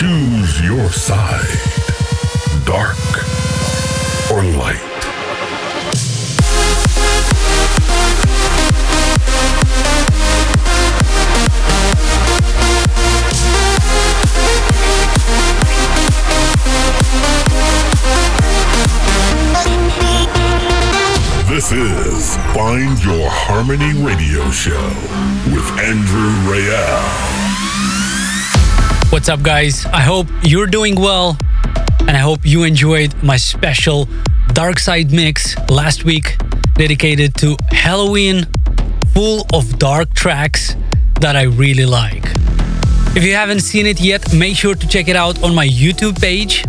Choose your side. Dark or light. This is Find Your Harmony Radio Show with Andrew Rayel. What's up, guys? I hope you're doing well, and I hope you enjoyed my special Dark Side mix last week dedicated to Halloween, full of dark tracks that I really like. If you haven't seen it yet, make sure to check it out on my YouTube page.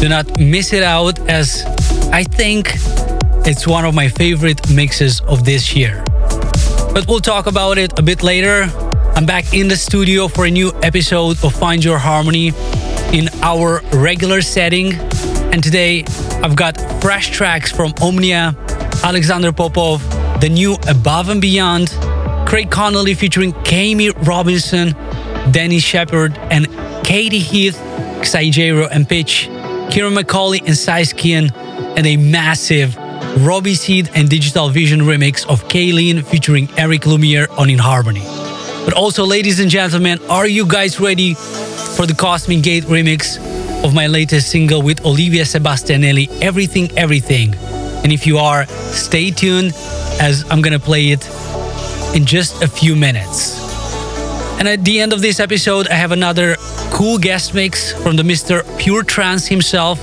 Do not miss it out, as I think it's one of my favorite mixes of this year. But we'll talk about it a bit later. I'm back in the studio for a new episode of Find Your Harmony in our regular setting. And today I've got fresh tracks from Omnia, Alexander Popov, the new Above and Beyond, Craig Connelly featuring Kami Robinson, Danny Shepard, and Katie Heath, Xijaro and Pitch, Kieran McCauley and Siskian, and a massive Robbie Seed and Digital Vision remix of Kayleen featuring Eric Lumiere on In Harmony. But also, ladies and gentlemen, are you guys ready for the Cosmic Gate remix of my latest single with Olivia Sebastianelli, Everything Everything? And if you are, stay tuned as I'm gonna play it in just a few minutes. And at the end of this episode, I have another cool guest mix from the Mr. Pure Trance himself,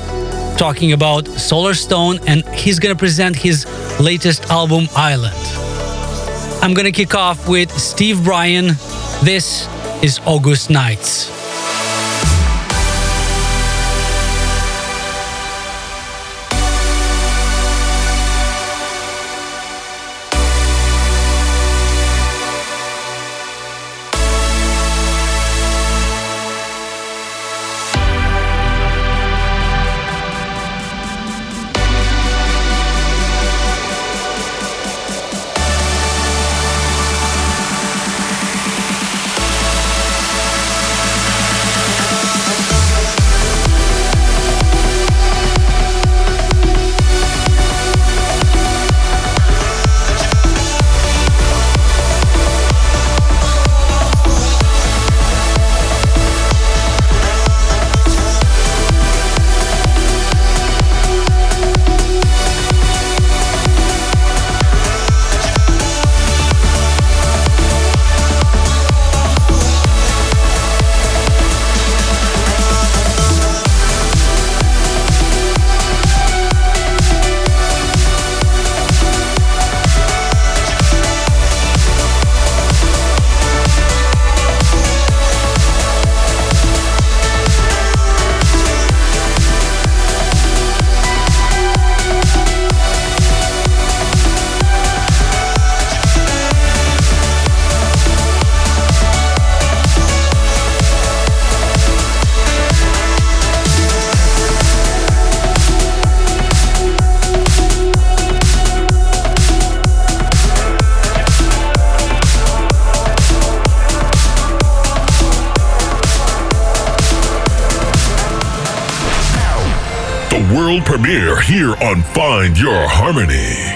talking about Solarstone, and he's gonna present his latest album, Island. I'm gonna kick off with Steve Brian. This is August Nights. Here on Find Your Harmony.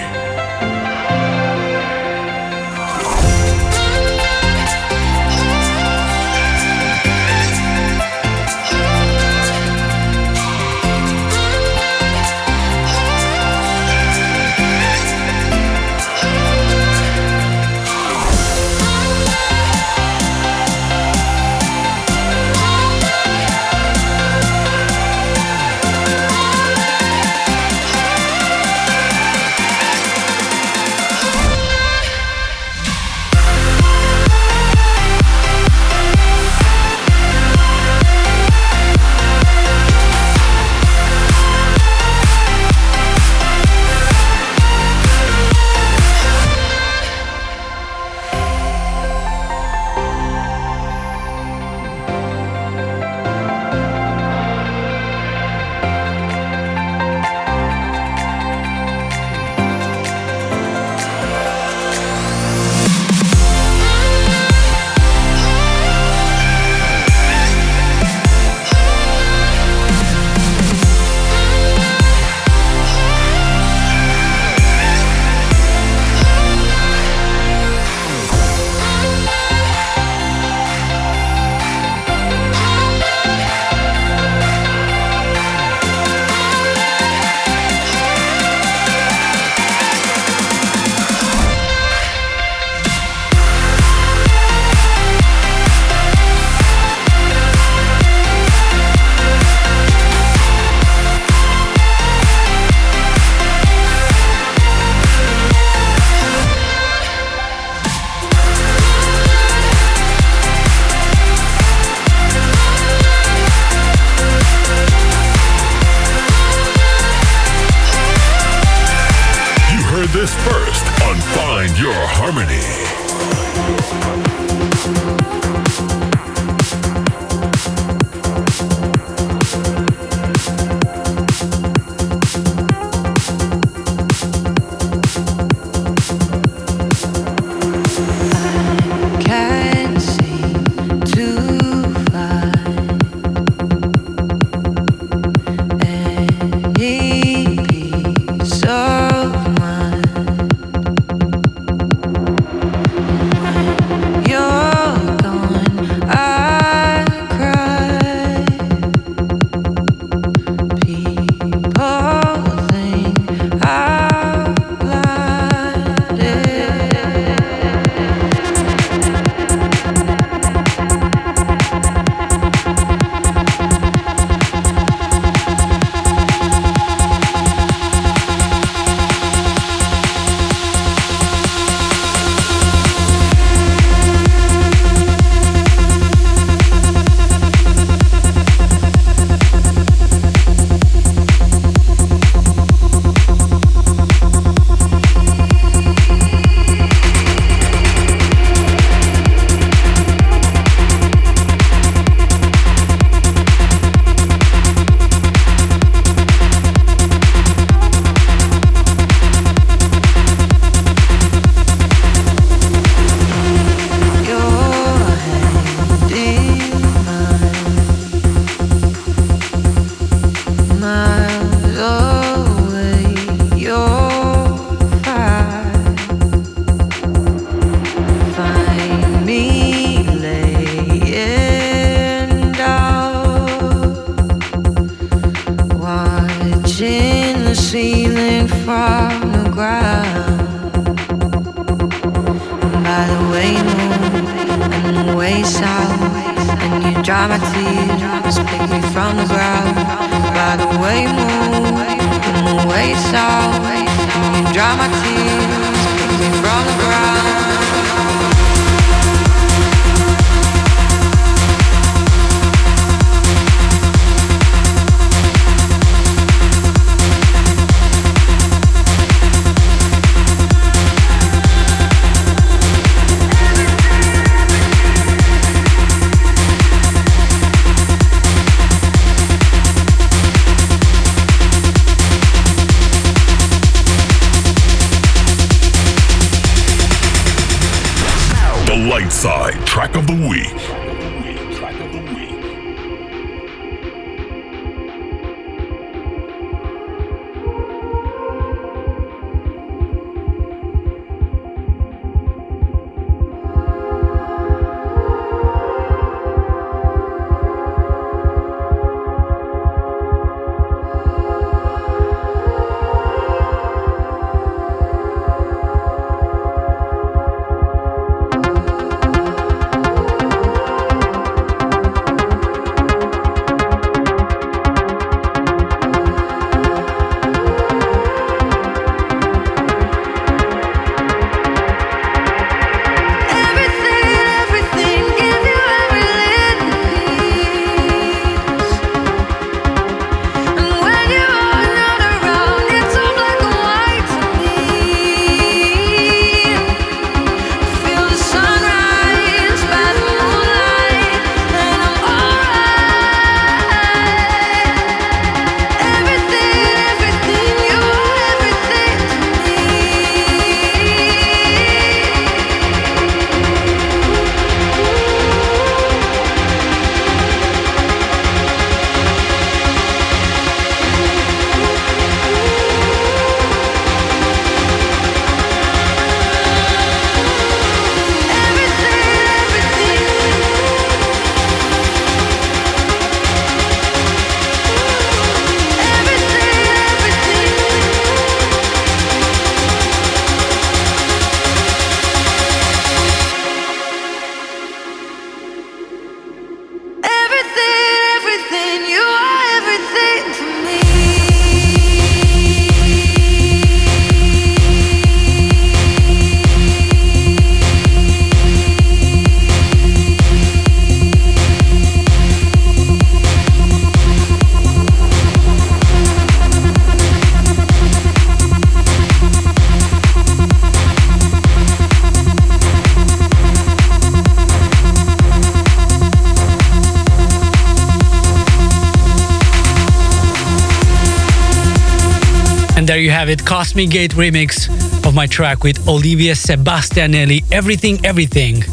There you have it, Cosmic Gate remix of my track with Olivia Sebastianelli. Everything, everything.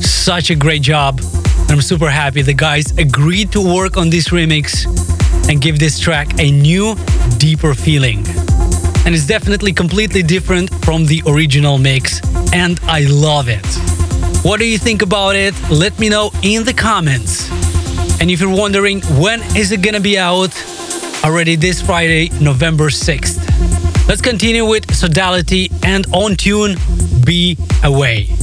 Such a great job. I'm super happy the guys agreed to work on this remix and give this track a new, deeper feeling. And it's definitely completely different from the original mix, and I love it. What do you think about it? Let me know in the comments. And if you're wondering when is it gonna be out, already this Friday, November 6th. Let's continue with Sodality and on tune Be Away.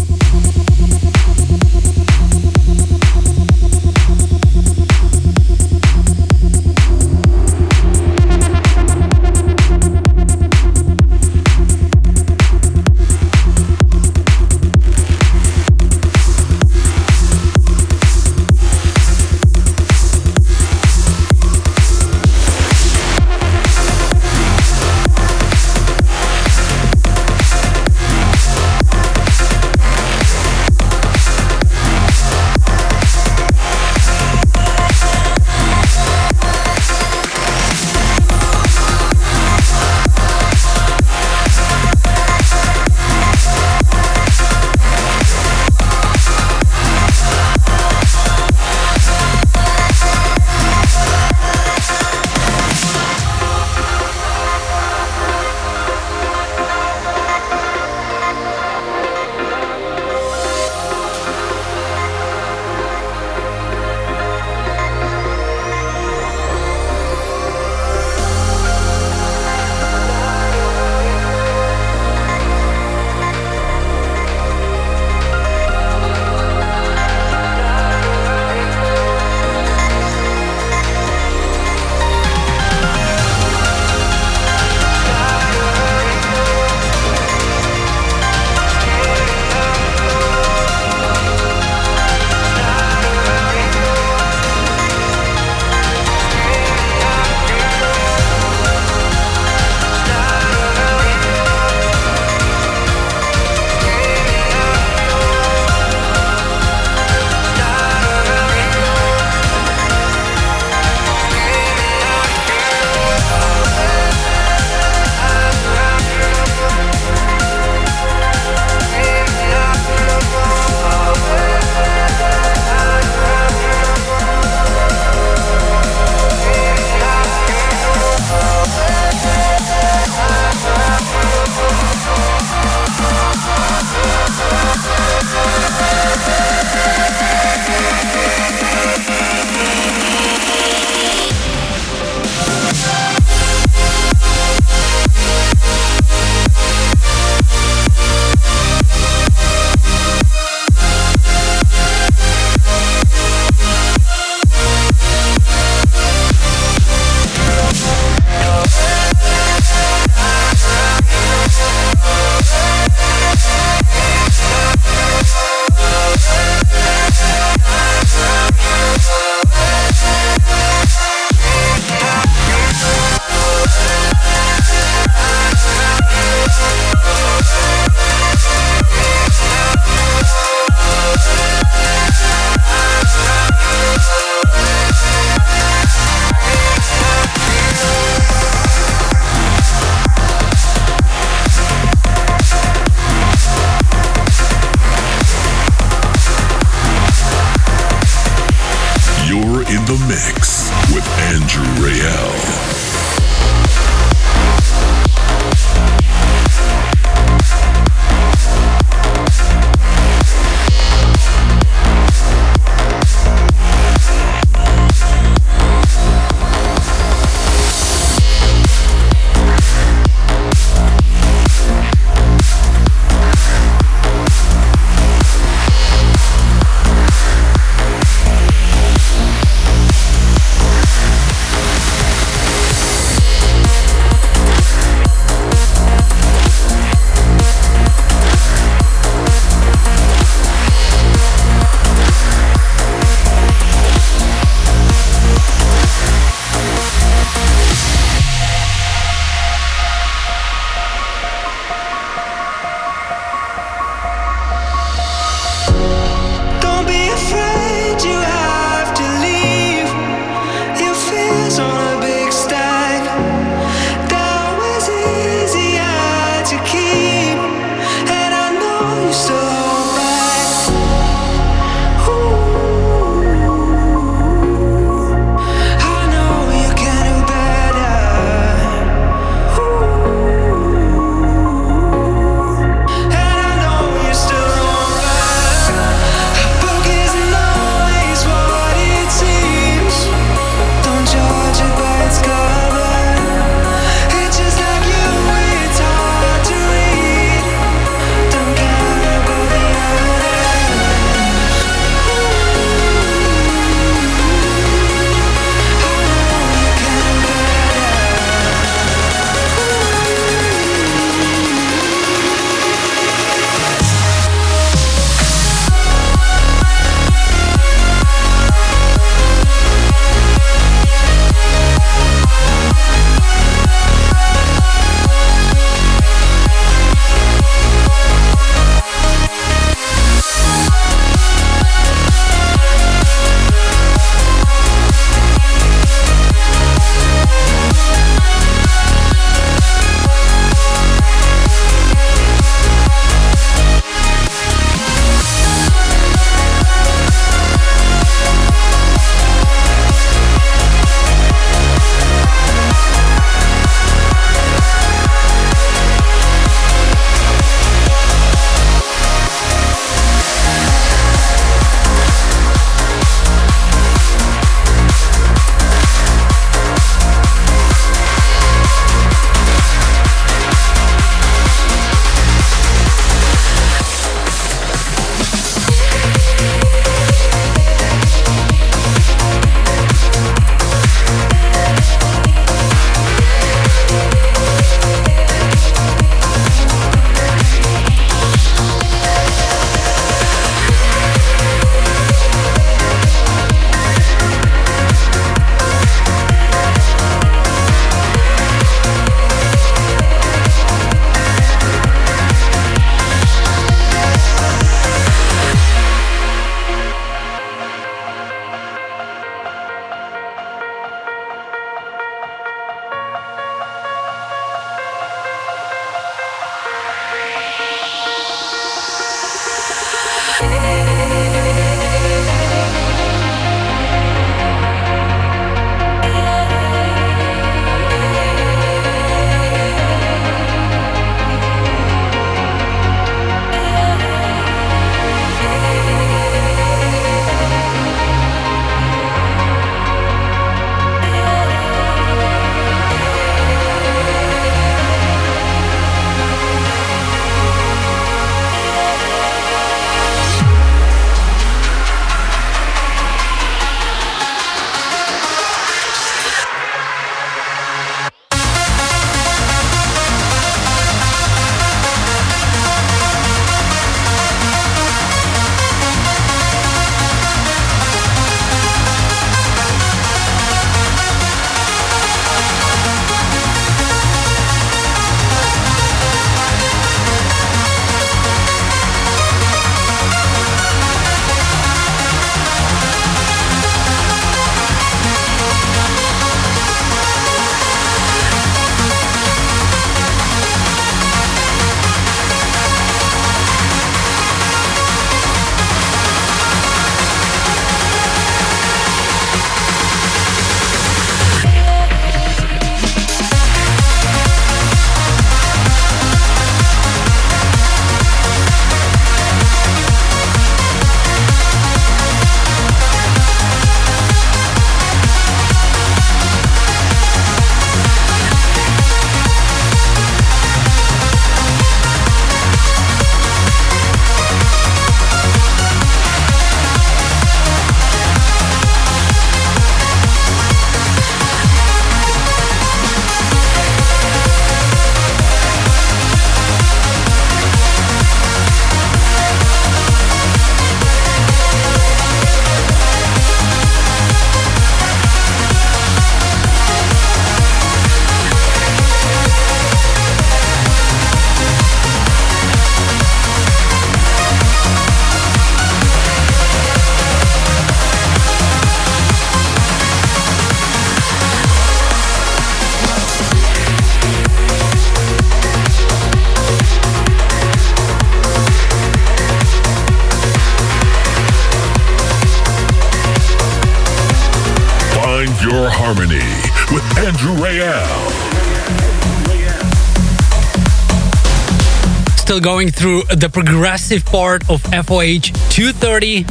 Still going through the progressive part of FOH 230.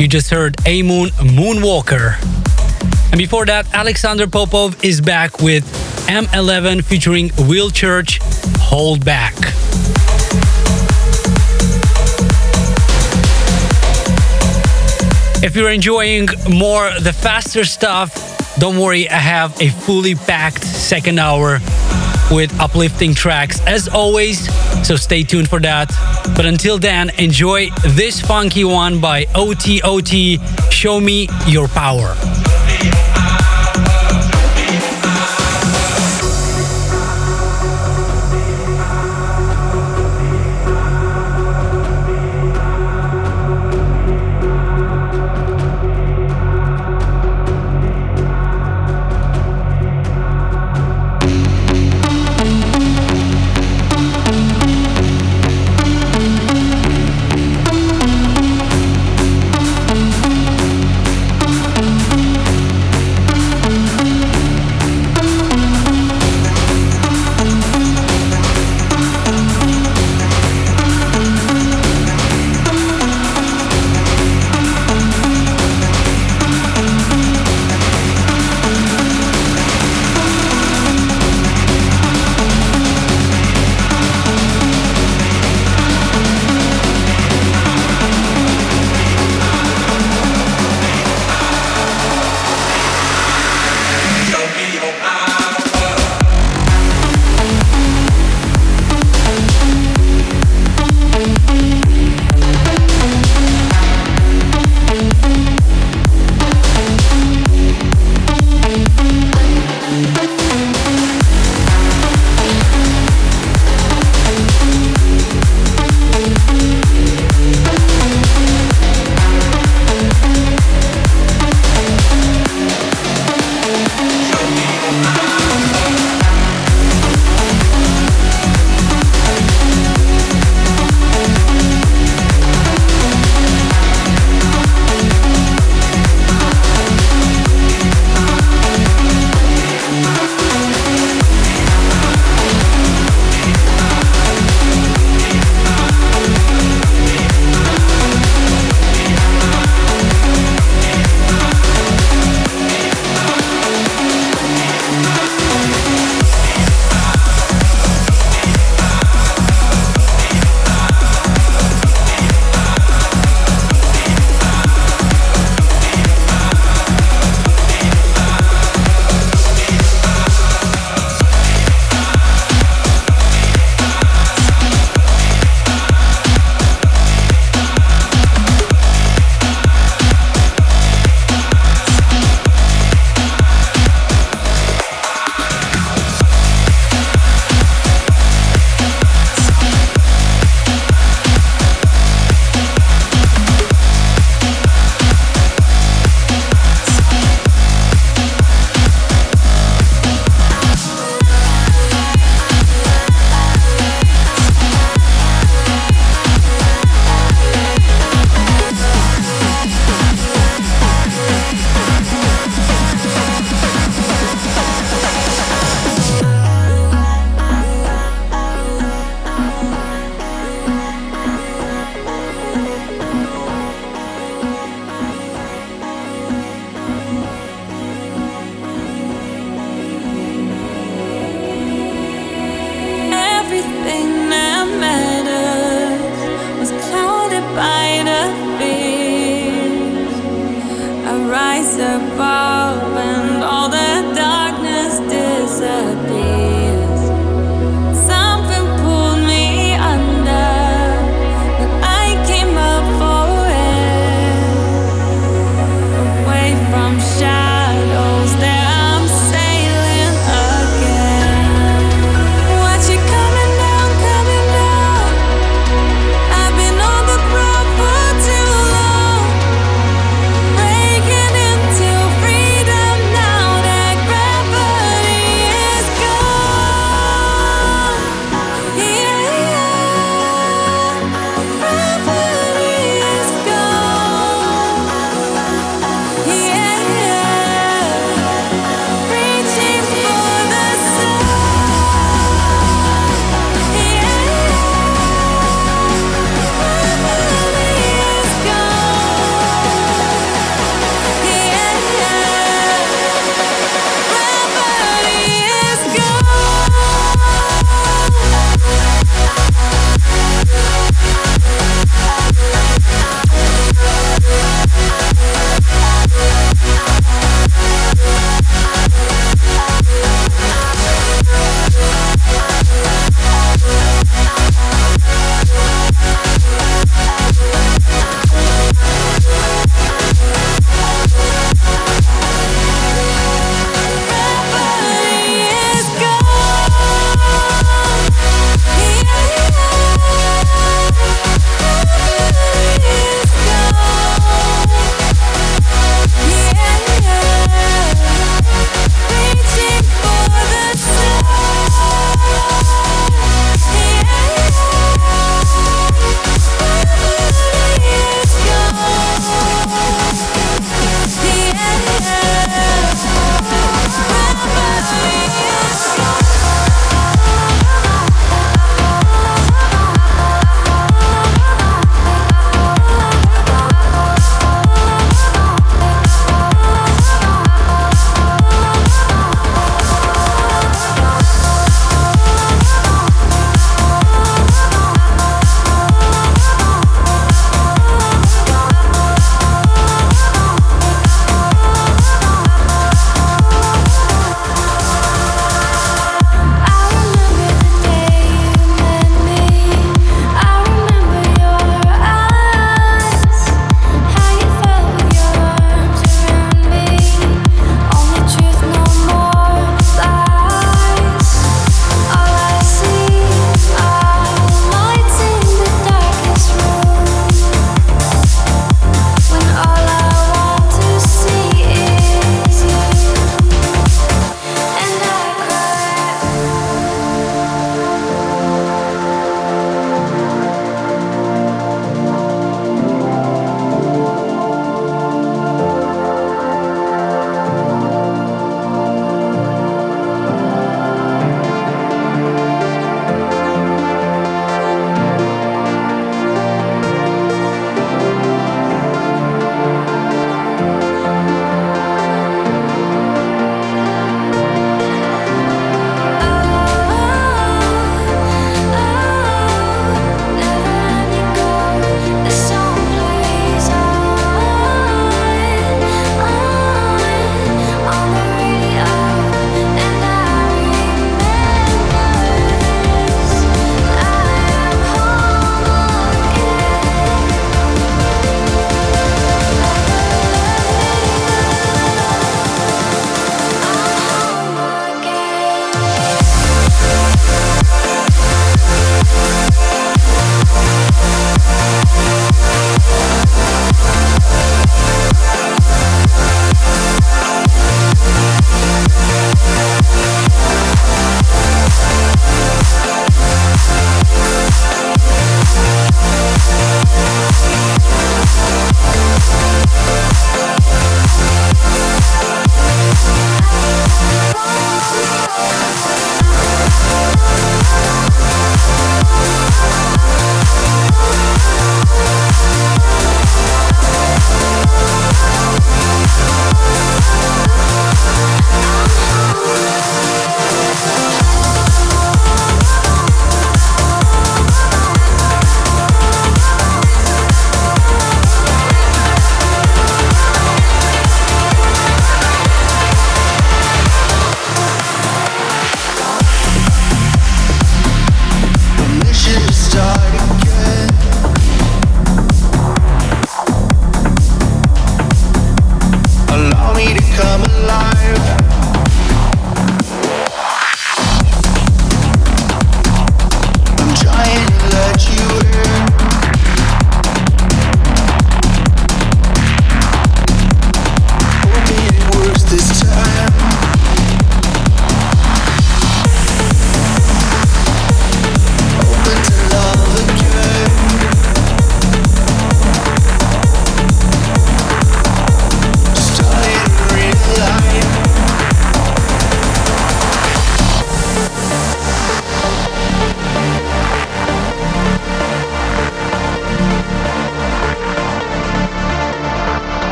You just heard Amoon Moonwalker. And before that, Alexander Popov is back with M11 featuring Will Church, Hold Back. If you're enjoying more the faster stuff, don't worry, I have a fully packed second hour with uplifting tracks as always, so stay tuned for that. But until then, enjoy this funky one by OTOT Show Me Your Power.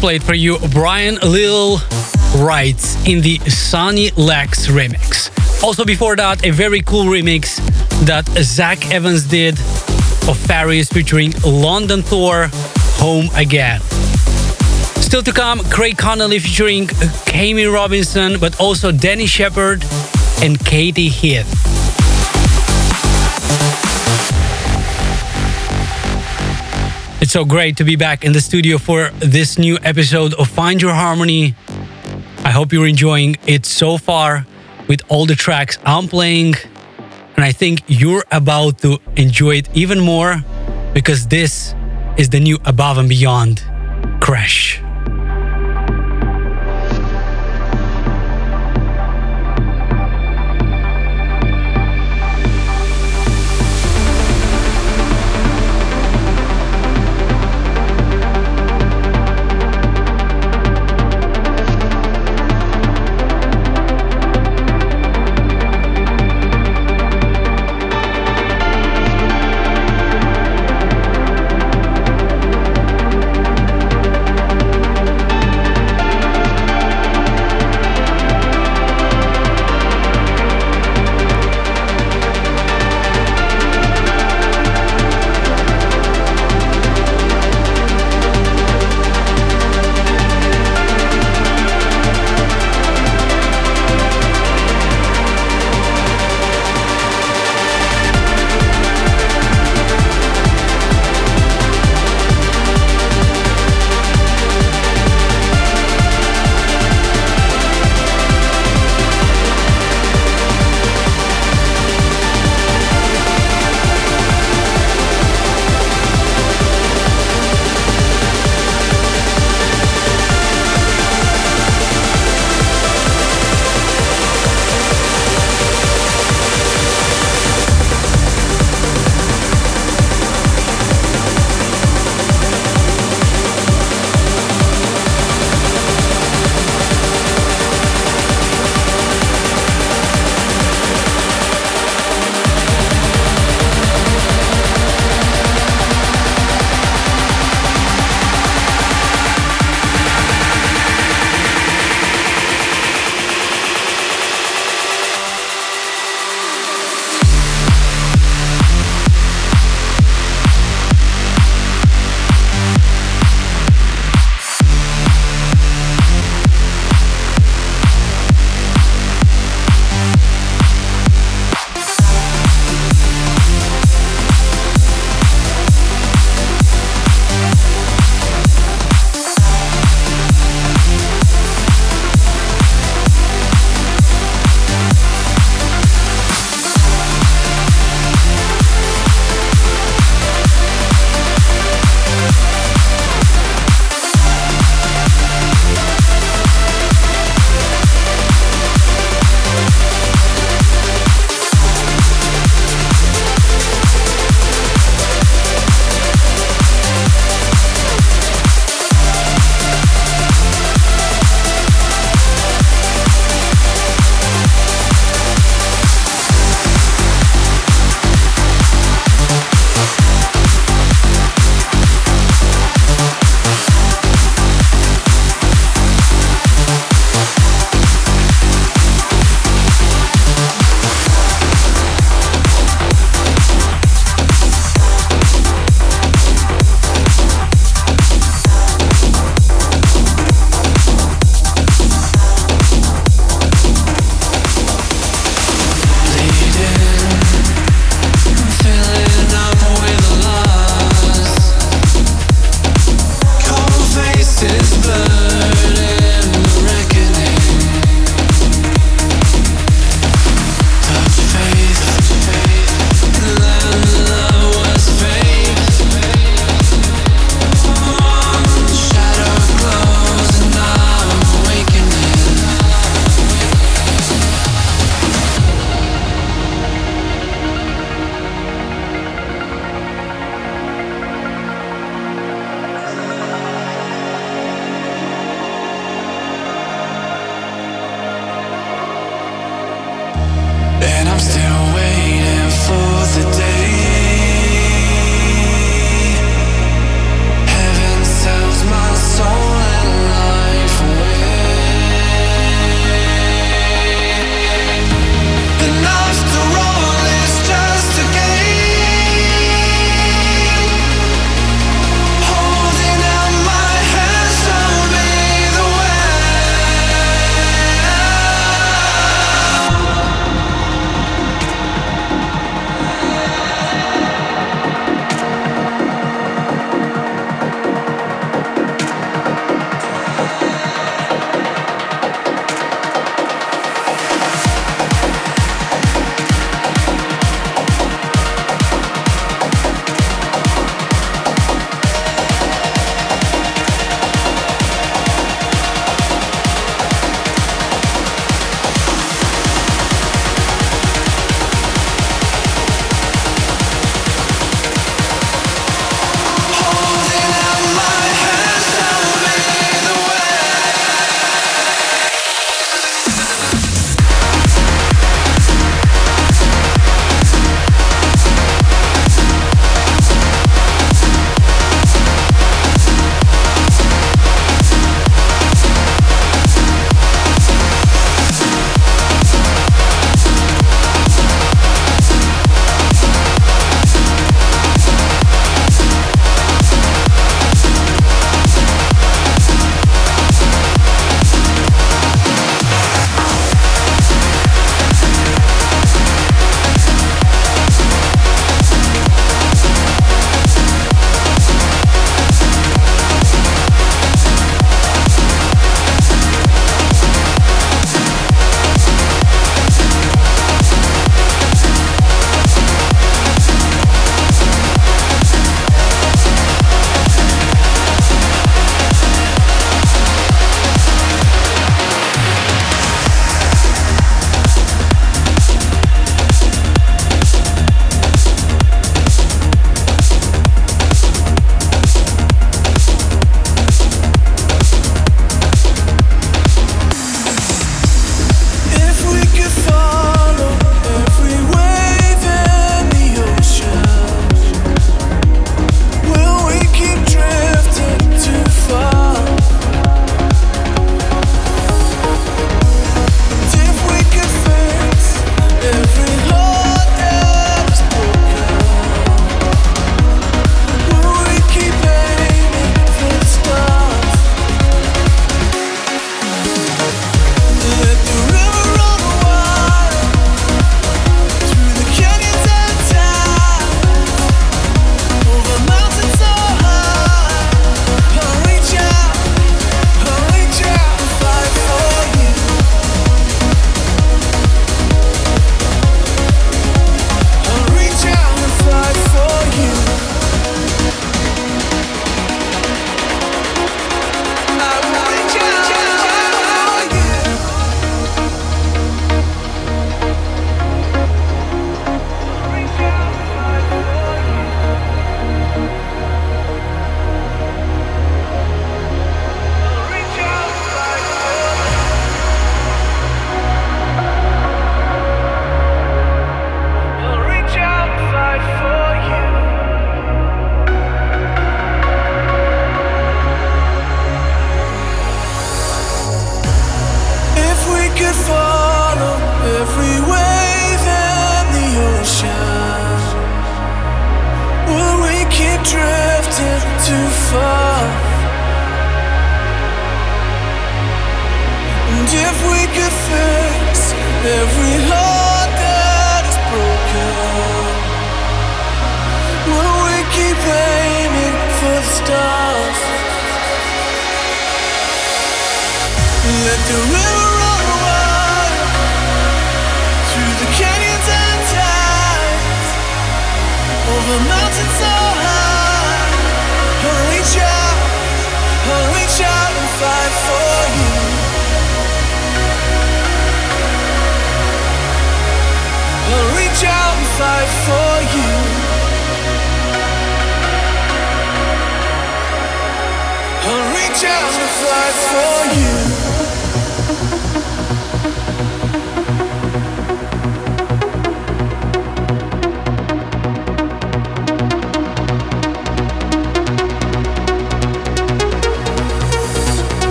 Played for you Brian Lil Wrights in the Sunny Lax remix. Also before that, a very cool remix that Zach Evans did of Farius featuring London Thor, Home Again. Still to come, Craig Connelly featuring Kami Robinson, but also Danny Sheperd and Katie Heath. It's so great to be back in the studio for this new episode of Find Your Harmony. I hope you're enjoying it so far with all the tracks I'm playing. And I think you're about to enjoy it even more because this is the new Above and Beyond Crash.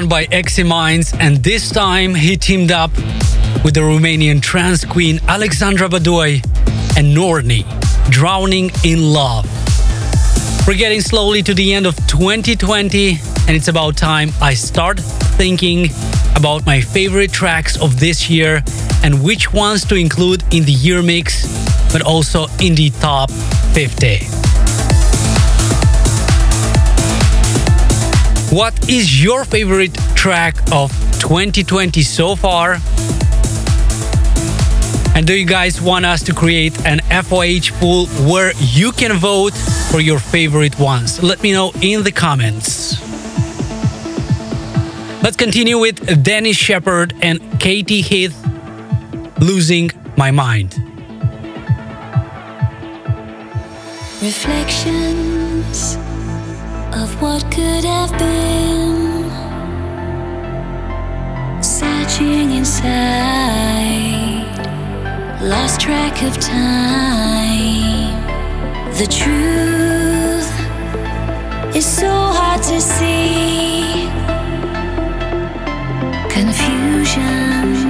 One by Eximinds, and this time he teamed up with the Romanian trance queen Alexandra Badoi and Norni, Drowning in Love. We're getting slowly to the end of 2020, and it's about time I start thinking about my favorite tracks of this year and which ones to include in the year mix, but also in the top 50. What is your favorite track of 2020 so far? And do you guys want us to create an FOH pool where you can vote for your favorite ones? Let me know in the comments. Let's continue with Dennis Sheperd and Katie Heath, Losing My Mind. Reflections of what could have been, searching inside lost track of time. The truth is so hard to see. Confusion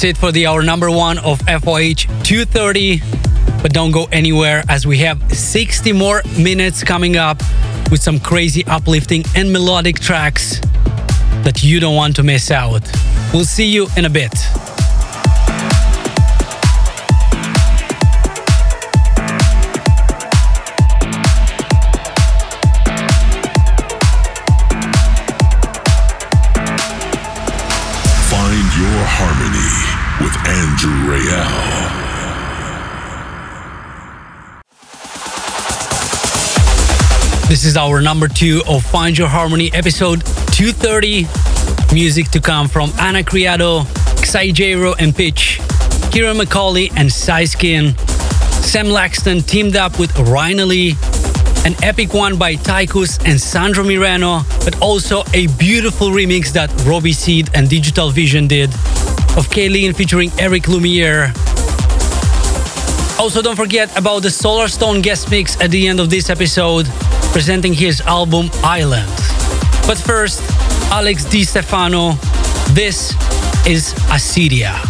That's it for the hour number one of FOH 230. But don't go anywhere as we have 60 more minutes coming up with some crazy uplifting and melodic tracks that you don't want to miss out. We'll see you in a bit. This is hour number two of Find Your Harmony episode 230. Music to come from Ana Criado, Xijaro and Pitch, Ciaran McAuley and Siskin. Sam Laxton teamed up with Ryan Lee. An epic one by Tychus and Sandro Mirano, but also a beautiful remix that Robbie Seed and Digital Vision did of Kayleen featuring Eric Lumiere. Also, don't forget about the Solarstone guest mix at the end of this episode, presenting his album Island. But first, Alex Di Stefano. This is Assyria.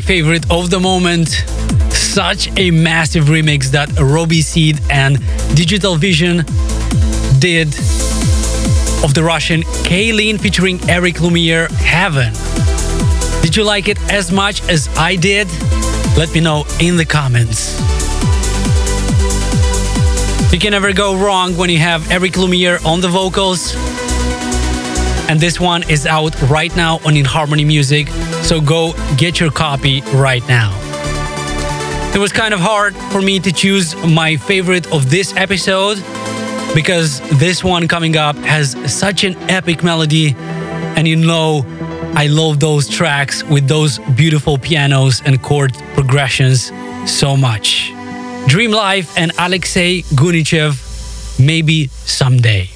Favorite of the moment. Such a massive remix that Robbie Seed and Digital Vision did of the Russian K-Lean featuring Eric Lumiere Heaven. Did you like it as much as I did? Let me know in the comments. You can never go wrong when you have Eric Lumiere on the vocals. And this one is out right now on In Harmony Music. So go get your copy right now. It was kind of hard for me to choose my favorite of this episode, because this one coming up has such an epic melody. And you know, I love those tracks with those beautiful pianos and chord progressions so much. Dream Life and Alexei Gunichev, maybe someday.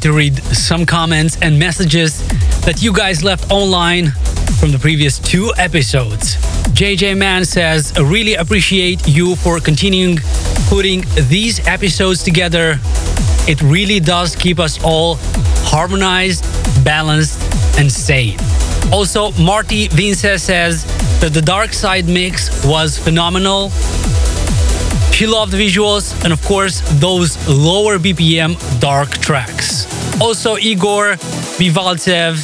To read some comments and messages that you guys left online from the previous two episodes. JJ Man says, I really appreciate you for continuing putting these episodes together. It really does keep us all harmonized, balanced, and sane. Also, Marty Vince says that the Dark Side mix was phenomenal. She loved visuals and, of course, those lower BPM dark tracks. Also, Igor Vivaltsev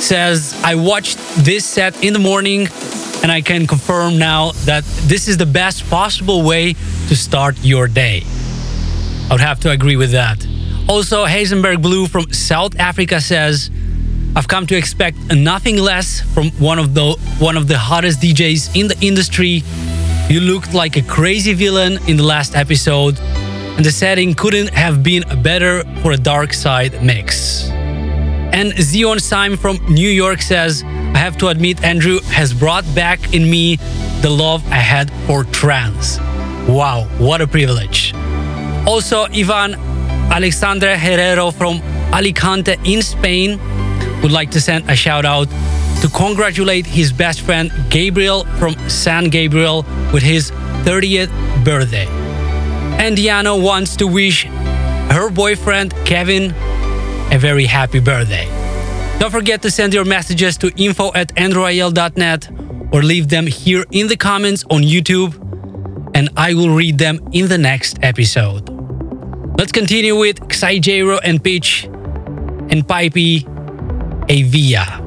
says, I watched this set in the morning and I can confirm now that this is the best possible way to start your day. I would have to agree with that. Also, Heisenberg Blue from South Africa says, I've come to expect nothing less from one of the one of the hottest DJs in the industry you looked like a crazy villain in the last episode, and the setting couldn't have been better for a dark side mix. And Zion Syme from New York says, I have to admit, Andrew has brought back in me the love I had for trance. Wow, what a privilege. Also, Ivan Alexandre Herrero from Alicante in Spain would like to send a shout out to congratulate his best friend Gabriel from San Gabriel with his 30th birthday. And Diana wants to wish her boyfriend Kevin a very happy birthday. Don't forget to send your messages to info at andrewil.net or leave them here in the comments on YouTube, and I will read them in the next episode. Let's continue with Xijaro and Pitch and Pipey Avia.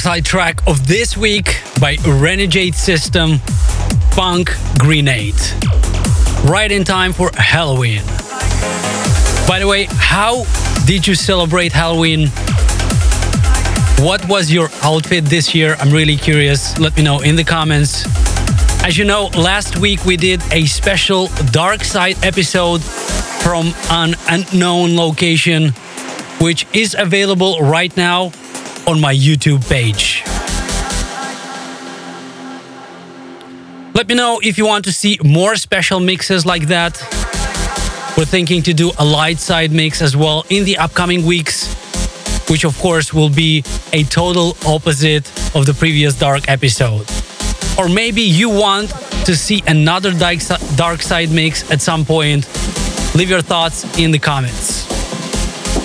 Dark side track of this week by Renegade System, Funk Grenade. Right in time for Halloween. By the way, how did you celebrate Halloween? What was your outfit this year? I'm really curious. Let me know in the comments. As you know, last week we did a special Dark Side episode from an unknown location, which is available right now on my YouTube page. Let me know if you want to see more special mixes like that. We're thinking to do a light side mix as well in the upcoming weeks, which of course will be a total opposite of the previous dark episode. Or maybe you want to see another dark side mix at some point. Leave your thoughts in the comments.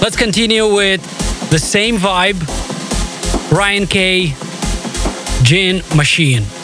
Let's continue with the same vibe Ryan K, Gin Machine.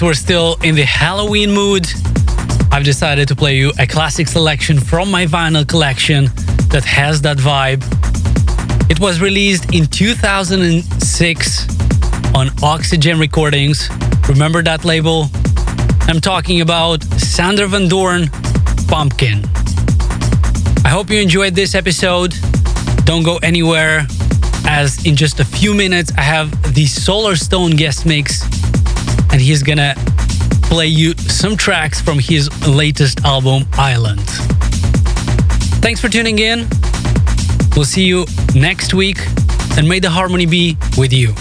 Since we're still in the Halloween mood, I've decided to play you a classic selection from my vinyl collection that has that vibe. It was released in 2006 on Oxygen Recordings. Remember that label? I'm talking about Sander Van Doorn Pumpkin. I hope you enjoyed this episode. Don't go anywhere, as in just a few minutes, I have the Solarstone guest mix, and he's gonna play you some tracks from his latest album, Island. Thanks for tuning in. We'll see you next week, and may the harmony be with you.